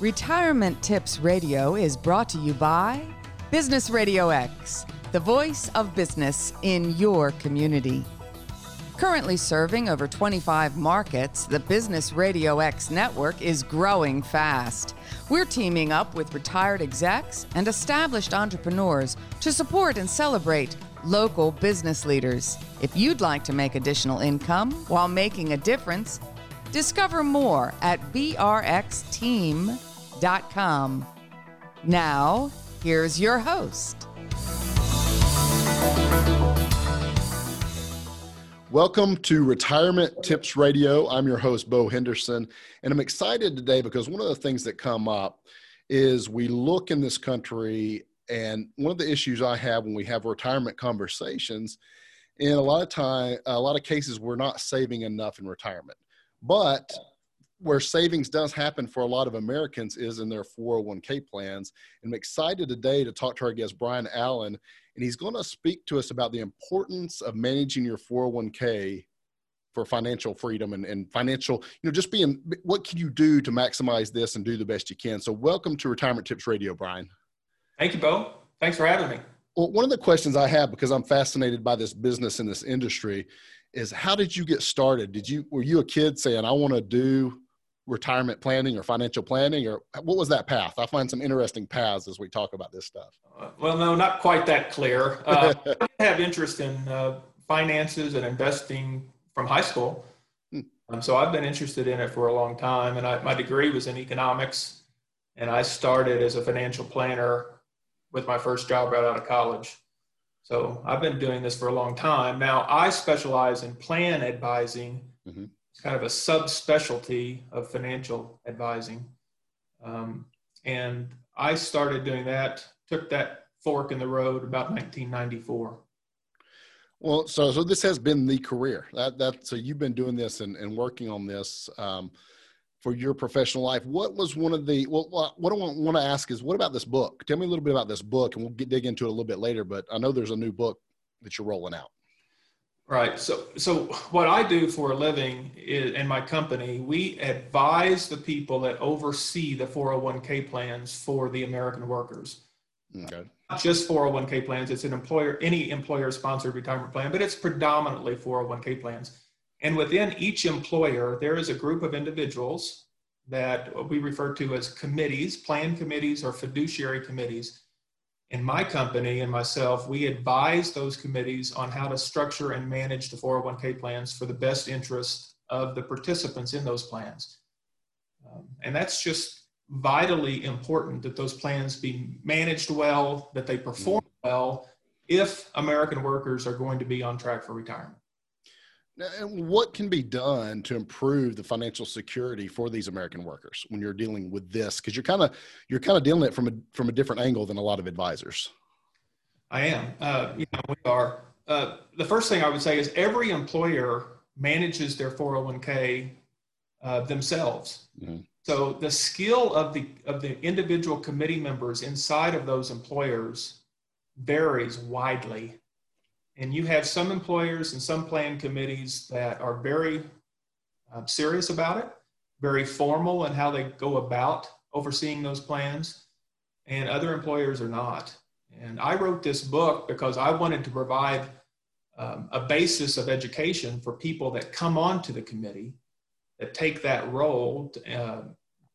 Retirement Tips Radio is brought to you by Business Radio X, the voice of business in your community. Currently serving over 25 markets, the Business Radio X network is growing fast. We're teaming up with retired execs and established entrepreneurs to support and celebrate local business leaders. If you'd like to make additional income while making a difference, discover more at brxteam.com. Now, here's your host. Welcome to Retirement Tips Radio. I'm your host, Bo Henderson, and I'm excited today because one of the things that come up is we look in this country, and one of the issues I have when we have retirement conversations, in a lot of time, a lot of cases, we're not saving enough in retirement. But where savings does happen for a lot of Americans is in their 401k plans. And I'm excited today to talk to our guest, Brian Allen, and he's going to speak to us about the importance of managing your 401k for financial freedom and, and financial, you know, just being what can you do to maximize this and do the best you can. So, welcome to Retirement Tips Radio, Brian. Thank you, Bo. Thanks for having me. Well, one of the questions I have because I'm fascinated by this business and this industry is how did you get started? Did you were you a kid saying I want to do retirement planning or financial planning or what was that path? I find some interesting paths as we talk about this stuff. Uh, well no not quite that clear. Uh, i have interest in uh, finances and investing from high school. Hmm. um, so i've been interested in it for a long time and I, my degree was in economics and i started as a financial planner with my first job right out of college. So i've been doing this for a long time. Now i specialize in plan advising mm-hmm kind of a subspecialty of financial advising. Um, and I started doing that, took that fork in the road about 1994. Well, so so this has been the career that that so you've been doing this and, and working on this um, for your professional life. What was one of the well, what I want to ask is what about this book? Tell me a little bit about this book, and we'll get dig into it a little bit later. But I know there's a new book that you're rolling out. Right. So, so what I do for a living is, in my company, we advise the people that oversee the 401k plans for the American workers. Mm, okay. Not just 401k plans. It's an employer, any employer-sponsored retirement plan, but it's predominantly 401k plans. And within each employer, there is a group of individuals that we refer to as committees, plan committees, or fiduciary committees in my company and myself, we advise those committees on how to structure and manage the 401k plans for the best interest of the participants in those plans. Um, and that's just vitally important that those plans be managed well, that they perform well if American workers are going to be on track for retirement. And what can be done to improve the financial security for these American workers when you're dealing with this? Because you're kind of you're kind of dealing it from a from a different angle than a lot of advisors. I am. Uh, you know, we are. Uh, the first thing I would say is every employer manages their 401k uh, themselves. Mm-hmm. So the skill of the of the individual committee members inside of those employers varies widely and you have some employers and some plan committees that are very uh, serious about it, very formal in how they go about overseeing those plans, and other employers are not. And I wrote this book because I wanted to provide um, a basis of education for people that come onto the committee that take that role uh,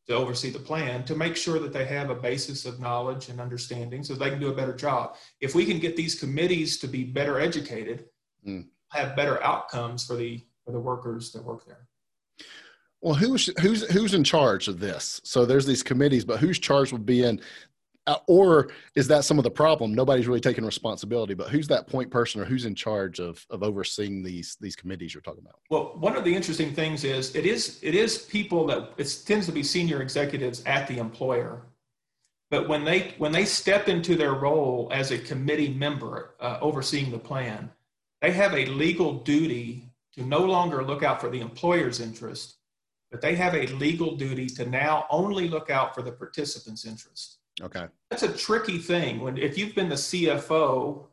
to oversee the plan to make sure that they have a basis of knowledge and understanding so they can do a better job. If we can get these committees to be better educated, mm. have better outcomes for the for the workers that work there. Well, who's who's who's in charge of this? So there's these committees, but who's charged with being or is that some of the problem? Nobody's really taking responsibility, but who's that point person or who's in charge of, of overseeing these these committees you're talking about? Well, one of the interesting things is it is it is people that it tends to be senior executives at the employer, but when they when they step into their role as a committee member uh, overseeing the plan, they have a legal duty to no longer look out for the employer's interest, but they have a legal duty to now only look out for the participant's interest. Okay. That's a tricky thing when if you've been the CFO,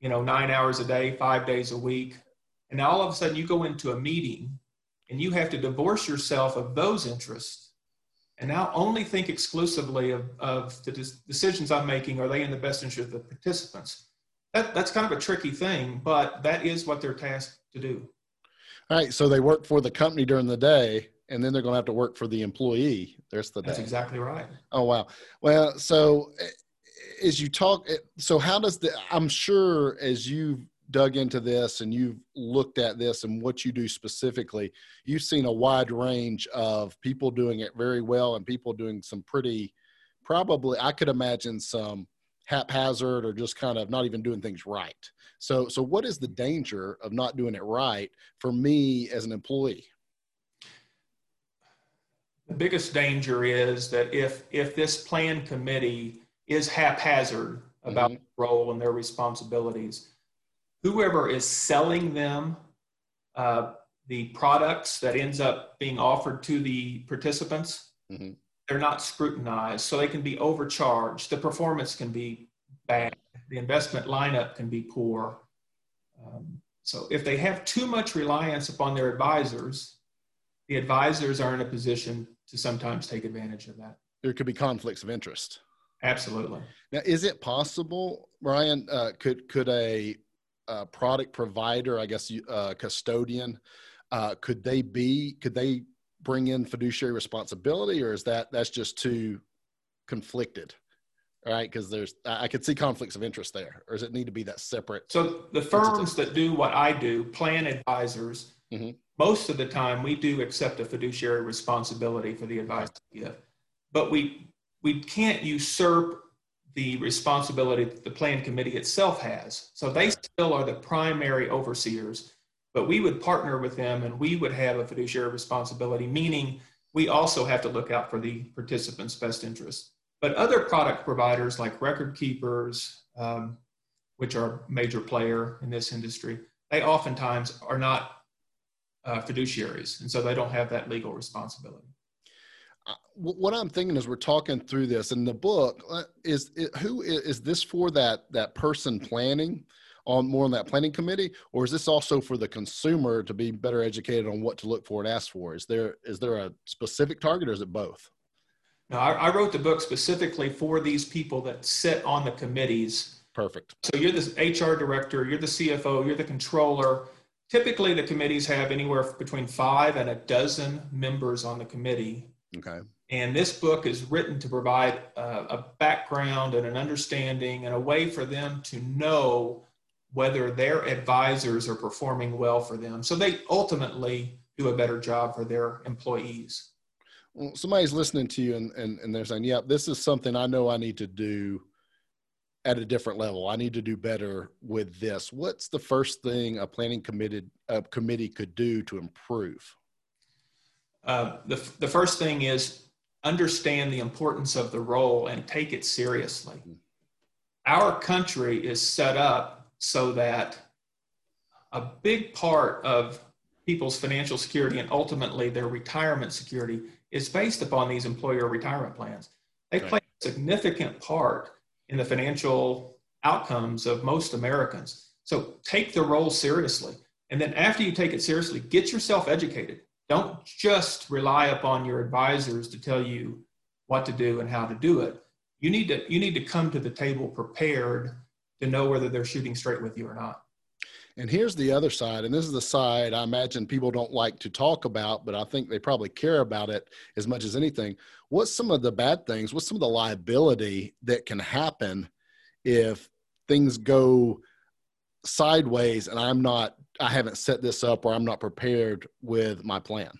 you know, nine hours a day, five days a week, and now all of a sudden you go into a meeting and you have to divorce yourself of those interests and now only think exclusively of, of the decisions I'm making. Are they in the best interest of the participants? That, that's kind of a tricky thing, but that is what they're tasked to do. All right. So they work for the company during the day, and then they're going to have to work for the employee. There's the That's exactly right. Oh wow. Well, so eh, as you talk, eh, so how does the? I'm sure as you've dug into this and you've looked at this and what you do specifically, you've seen a wide range of people doing it very well and people doing some pretty, probably I could imagine some haphazard or just kind of not even doing things right. So, so what is the danger of not doing it right for me as an employee? The biggest danger is that if if this plan committee is haphazard about mm-hmm. role and their responsibilities, whoever is selling them uh, the products that ends up being offered to the participants, mm-hmm. they're not scrutinized, so they can be overcharged. The performance can be bad. The investment lineup can be poor. Um, so if they have too much reliance upon their advisors, the advisors are in a position to sometimes take advantage of that. There could be conflicts of interest. Absolutely. Now, is it possible, Brian? Uh, could could a, a, product provider, I guess, uh, custodian, uh, could they be? Could they bring in fiduciary responsibility, or is that that's just too conflicted? Right, because there's I could see conflicts of interest there, or does it need to be that separate? So the firms that do what I do, plan advisors, mm-hmm. Most of the time we do accept a fiduciary responsibility for the advice we give, but we we can't usurp the responsibility that the plan committee itself has. So they still are the primary overseers, but we would partner with them and we would have a fiduciary responsibility, meaning we also have to look out for the participants' best interests. But other product providers like record keepers, um, which are a major player in this industry, they oftentimes are not uh, fiduciaries, and so they don't have that legal responsibility. Uh, what I'm thinking as we're talking through this in the book uh, is who is this for that that person planning on more on that planning committee, or is this also for the consumer to be better educated on what to look for and ask for? Is there is there a specific target, or is it both? No, I, I wrote the book specifically for these people that sit on the committees. Perfect. So you're the HR director, you're the CFO, you're the controller. Typically, the committees have anywhere between five and a dozen members on the committee. Okay. And this book is written to provide uh, a background and an understanding and a way for them to know whether their advisors are performing well for them. So they ultimately do a better job for their employees well, somebody's listening to you and, and, and they're saying, yeah, this is something I know I need to do at a different level. I need to do better with this. What's the first thing a planning committed a committee could do to improve? Uh, the, the first thing is understand the importance of the role and take it seriously. Mm-hmm. Our country is set up so that a big part of people's financial security and ultimately their retirement security is based upon these employer retirement plans. They play a significant part in the financial outcomes of most Americans. So take the role seriously. And then after you take it seriously, get yourself educated. Don't just rely upon your advisors to tell you what to do and how to do it. You need to you need to come to the table prepared to know whether they're shooting straight with you or not. And here's the other side, and this is the side I imagine people don't like to talk about, but I think they probably care about it as much as anything. What's some of the bad things? What's some of the liability that can happen if things go sideways and I'm not, I haven't set this up or I'm not prepared with my plan?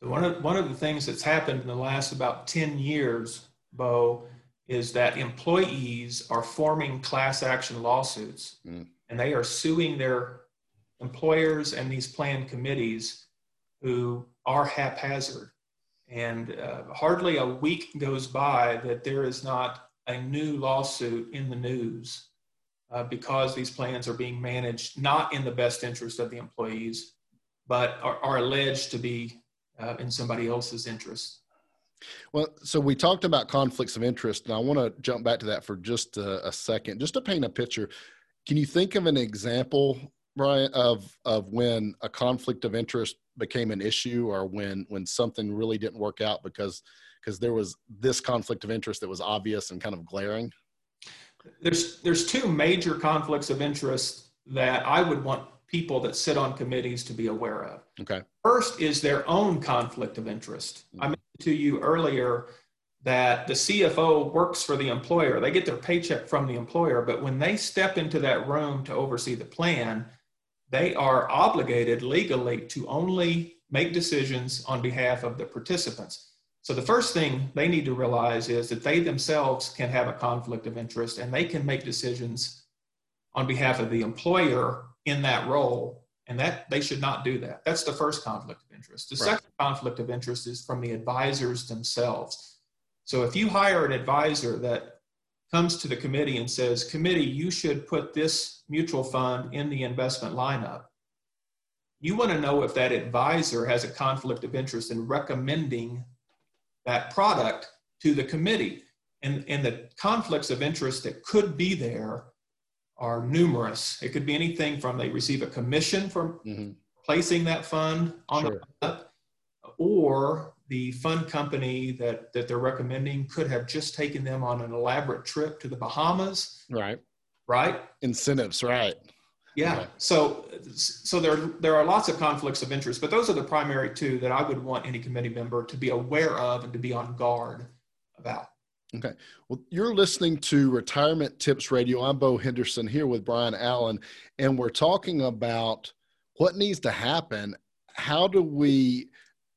So one of one of the things that's happened in the last about 10 years, Bo, is that employees are forming class action lawsuits. Mm and they are suing their employers and these plan committees who are haphazard. And uh, hardly a week goes by that there is not a new lawsuit in the news uh, because these plans are being managed not in the best interest of the employees, but are, are alleged to be uh, in somebody else's interest. Well, so we talked about conflicts of interest, and I want to jump back to that for just a, a second, just to paint a picture. Can you think of an example Brian, of of when a conflict of interest became an issue, or when when something really didn't work out because because there was this conflict of interest that was obvious and kind of glaring? There's there's two major conflicts of interest that I would want people that sit on committees to be aware of. Okay. First is their own conflict of interest. Mm-hmm. I mentioned to you earlier that the CFO works for the employer. They get their paycheck from the employer, but when they step into that room to oversee the plan, they are obligated legally to only make decisions on behalf of the participants. So the first thing they need to realize is that they themselves can have a conflict of interest and they can make decisions on behalf of the employer in that role and that they should not do that that's the first conflict of interest the right. second conflict of interest is from the advisors themselves so if you hire an advisor that comes to the committee and says committee you should put this mutual fund in the investment lineup you want to know if that advisor has a conflict of interest in recommending that product to the committee. And, and the conflicts of interest that could be there are numerous. It could be anything from they receive a commission for mm-hmm. placing that fund on sure. the fund, or the fund company that, that they're recommending could have just taken them on an elaborate trip to the Bahamas. Right. Right. Incentives, right. Yeah. So, so there there are lots of conflicts of interest, but those are the primary two that I would want any committee member to be aware of and to be on guard about. Okay. Well, you're listening to Retirement Tips Radio. I'm Bo Henderson here with Brian Allen, and we're talking about what needs to happen. How do we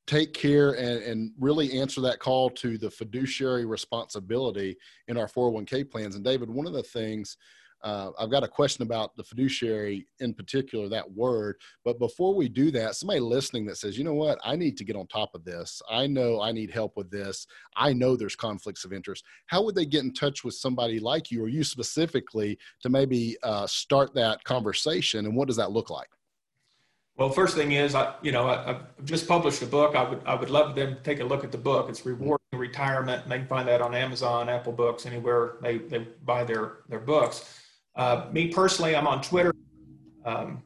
take care and, and really answer that call to the fiduciary responsibility in our 401k plans? And David, one of the things uh, I've got a question about the fiduciary in particular, that word. But before we do that, somebody listening that says, you know what, I need to get on top of this. I know I need help with this. I know there's conflicts of interest. How would they get in touch with somebody like you or you specifically to maybe uh, start that conversation? And what does that look like? Well, first thing is, I, you know, I, have just published a book. I would, I would love them to take a look at the book. It's rewarding retirement, and they can find that on Amazon, Apple Books, anywhere they, they buy their, their books. Uh, me personally, I'm on Twitter. Um,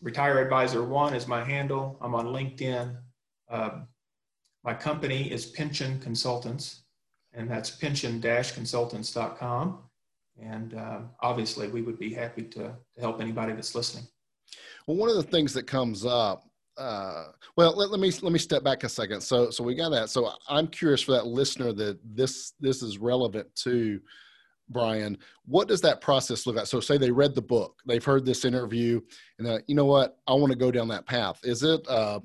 Retire Advisor One is my handle. I'm on LinkedIn. Uh, my company is Pension Consultants, and that's pension-consultants.com. And uh, obviously, we would be happy to, to help anybody that's listening. Well, one of the things that comes up uh, well let, let, me let me step back a second so so we got that so i'm curious for that listener that this this is relevant to Brian, what does that process look like? So, say they read the book, they've heard this interview, and uh, you know what, I want to go down that path. Is it, uh,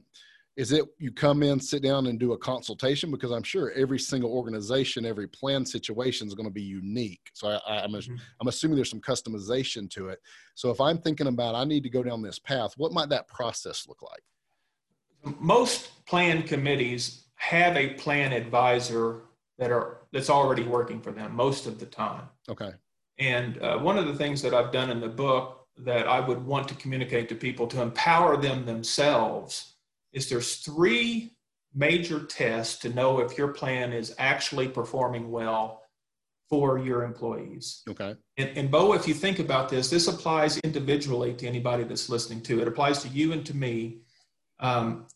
is it you come in, sit down, and do a consultation? Because I'm sure every single organization, every plan situation is going to be unique. So, I, am I'm, mm-hmm. I'm assuming there's some customization to it. So, if I'm thinking about I need to go down this path, what might that process look like? Most plan committees have a plan advisor that are that's already working for them most of the time. Okay. And uh, one of the things that I've done in the book that I would want to communicate to people to empower them themselves is there's three major tests to know if your plan is actually performing well for your employees. Okay. And, and Bo, if you think about this, this applies individually to anybody that's listening to it. applies to you and to me. Um,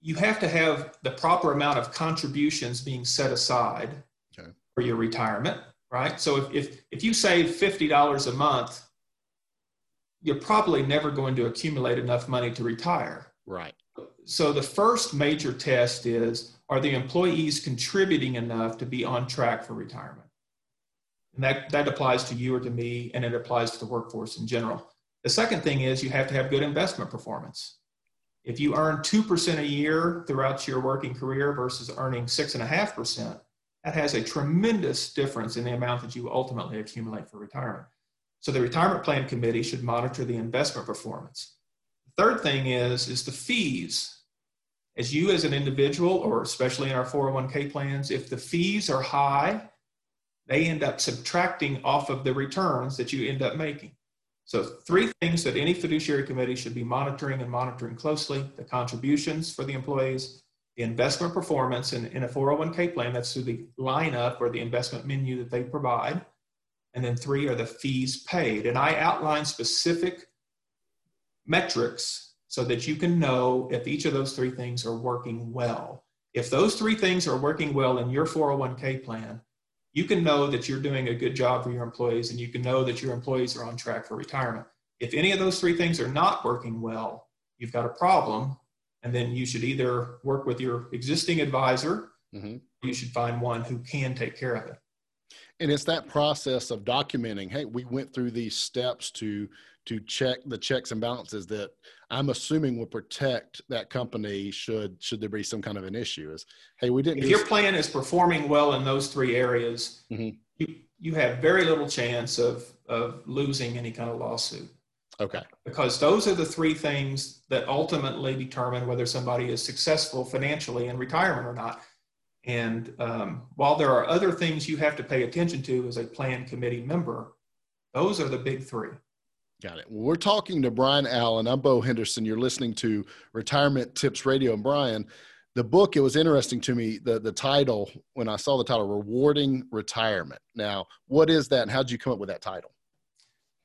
you have to have the proper amount of contributions being set aside okay. for your retirement, right? So if, if, if you save $50 a month, you're probably never going to accumulate enough money to retire. Right. So the first major test is are the employees contributing enough to be on track for retirement? And that, that applies to you or to me, and it applies to the workforce in general. The second thing is you have to have good investment performance. If you earn 2% a year throughout your working career versus earning 6.5%, that has a tremendous difference in the amount that you ultimately accumulate for retirement. So the retirement plan committee should monitor the investment performance. Third thing is, is the fees. As you as an individual, or especially in our 401k plans, if the fees are high, they end up subtracting off of the returns that you end up making. So, three things that any fiduciary committee should be monitoring and monitoring closely the contributions for the employees, the investment performance in, in a 401k plan, that's through the lineup or the investment menu that they provide. And then three are the fees paid. And I outline specific metrics so that you can know if each of those three things are working well. If those three things are working well in your 401k plan, you can know that you're doing a good job for your employees and you can know that your employees are on track for retirement. If any of those three things are not working well, you've got a problem. And then you should either work with your existing advisor, mm-hmm. you should find one who can take care of it. And it's that process of documenting, hey, we went through these steps to to check the checks and balances that I'm assuming will protect that company should should there be some kind of an issue. Is hey, we didn't. If your plan is performing well in those three areas, mm-hmm. you you have very little chance of of losing any kind of lawsuit. Okay. Because those are the three things that ultimately determine whether somebody is successful financially in retirement or not. And um, while there are other things you have to pay attention to as a plan committee member, those are the big three. Got it. Well, we're talking to Brian Allen. I'm Bo Henderson. You're listening to Retirement Tips Radio. And Brian, the book, it was interesting to me, the, the title, when I saw the title, Rewarding Retirement. Now, what is that and how did you come up with that title?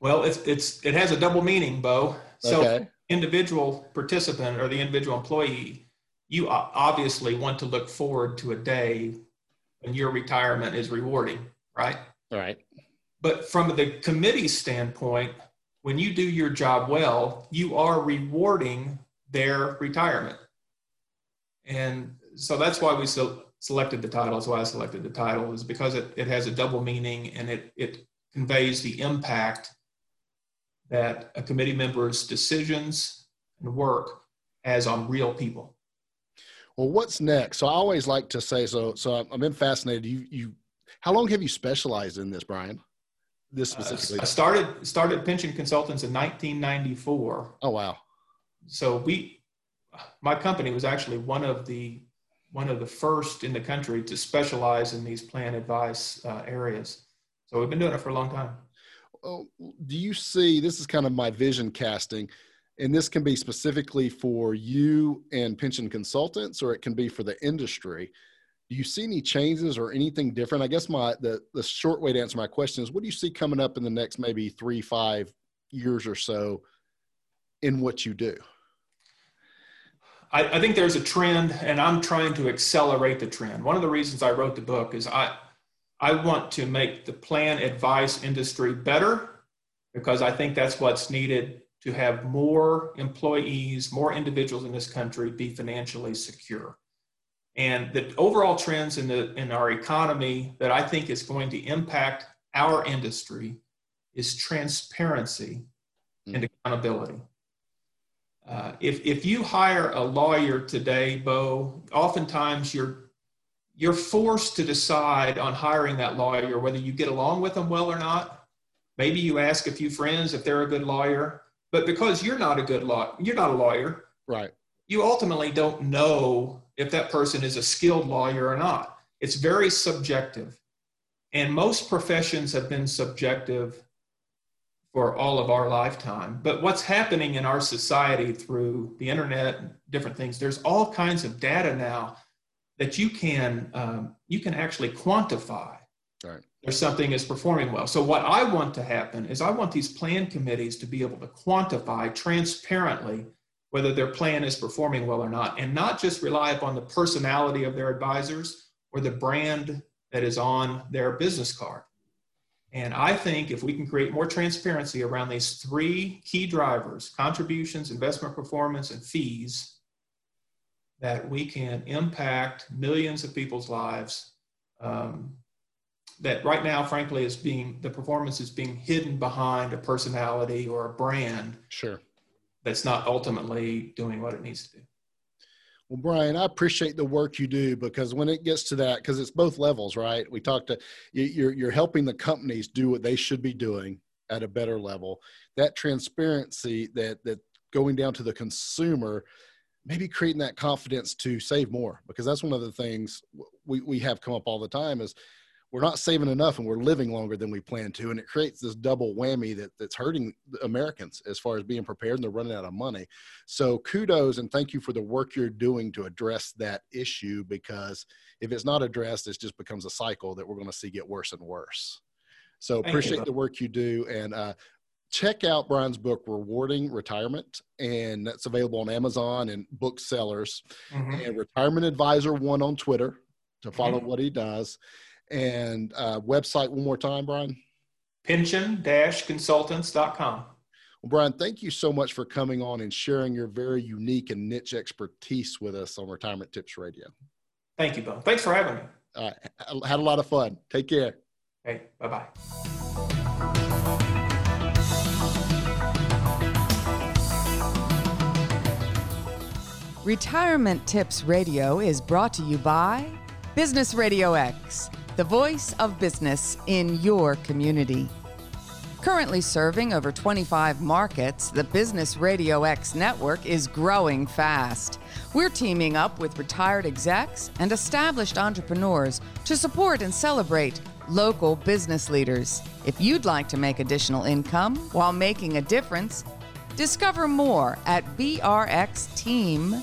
Well, it's, it's, it has a double meaning, Bo. So, okay. individual participant or the individual employee, you obviously want to look forward to a day when your retirement is rewarding, right? All right. But from the committee standpoint, when you do your job well, you are rewarding their retirement. And so that's why we selected the title. That's why I selected the title, is because it, it has a double meaning and it, it conveys the impact that a committee member's decisions and work has on real people. Well, what's next? So I always like to say, so so I've been fascinated. You you how long have you specialized in this, Brian? this uh, specifically? Uh, I started started pension consultants in 1994. Oh wow! So we, my company was actually one of the one of the first in the country to specialize in these plan advice uh, areas. So we've been doing it for a long time. Oh, do you see? This is kind of my vision casting, and this can be specifically for you and pension consultants, or it can be for the industry do you see any changes or anything different? I guess my the the short way to answer my question is, what do you see coming up in the next maybe three five years or so in what you do? I, I think there's a trend, and I'm trying to accelerate the trend. One of the reasons I wrote the book is I I want to make the plan advice industry better because I think that's what's needed to have more employees, more individuals in this country be financially secure. And the overall trends in, the, in our economy that I think is going to impact our industry is transparency mm. and accountability. Uh, if, if you hire a lawyer today, Bo, oftentimes you're, you're forced to decide on hiring that lawyer whether you get along with them well or not. Maybe you ask a few friends if they're a good lawyer, but because you're not a good law, you're not a lawyer. Right. You ultimately don't know if that person is a skilled lawyer or not. It's very subjective. And most professions have been subjective for all of our lifetime. But what's happening in our society through the internet and different things, there's all kinds of data now that you can um, you can actually quantify. Right. If something is performing well. So what I want to happen is I want these plan committees to be able to quantify transparently whether their plan is performing well or not, and not just rely upon the personality of their advisors or the brand that is on their business card. And I think if we can create more transparency around these three key drivers contributions, investment performance, and fees that we can impact millions of people's lives. Um, that right now, frankly, is being the performance is being hidden behind a personality or a brand. Sure that's not ultimately doing what it needs to do. Well, Brian, I appreciate the work you do because when it gets to that, because it's both levels, right? We talked to you're you're helping the companies do what they should be doing at a better level. That transparency, that that going down to the consumer, maybe creating that confidence to save more because that's one of the things we we have come up all the time is we're not saving enough and we're living longer than we plan to and it creates this double whammy that that's hurting americans as far as being prepared and they're running out of money so kudos and thank you for the work you're doing to address that issue because if it's not addressed it just becomes a cycle that we're going to see get worse and worse so appreciate the work you do and uh, check out Brian's book, Rewarding Retirement, and that's available on Amazon and booksellers. Mm-hmm. And Retirement Advisor One on Twitter to follow mm-hmm. what he does. And uh, website one more time, Brian. Pension-consultants.com. Well, Brian, thank you so much for coming on and sharing your very unique and niche expertise with us on Retirement Tips Radio. Thank you, Bo. Thanks for having me. Uh, had a lot of fun. Take care. Hey, bye bye. Retirement Tips Radio is brought to you by Business Radio X, the voice of business in your community. Currently serving over 25 markets, the Business Radio X network is growing fast. We're teaming up with retired execs and established entrepreneurs to support and celebrate local business leaders. If you'd like to make additional income while making a difference, discover more at brxteam.com.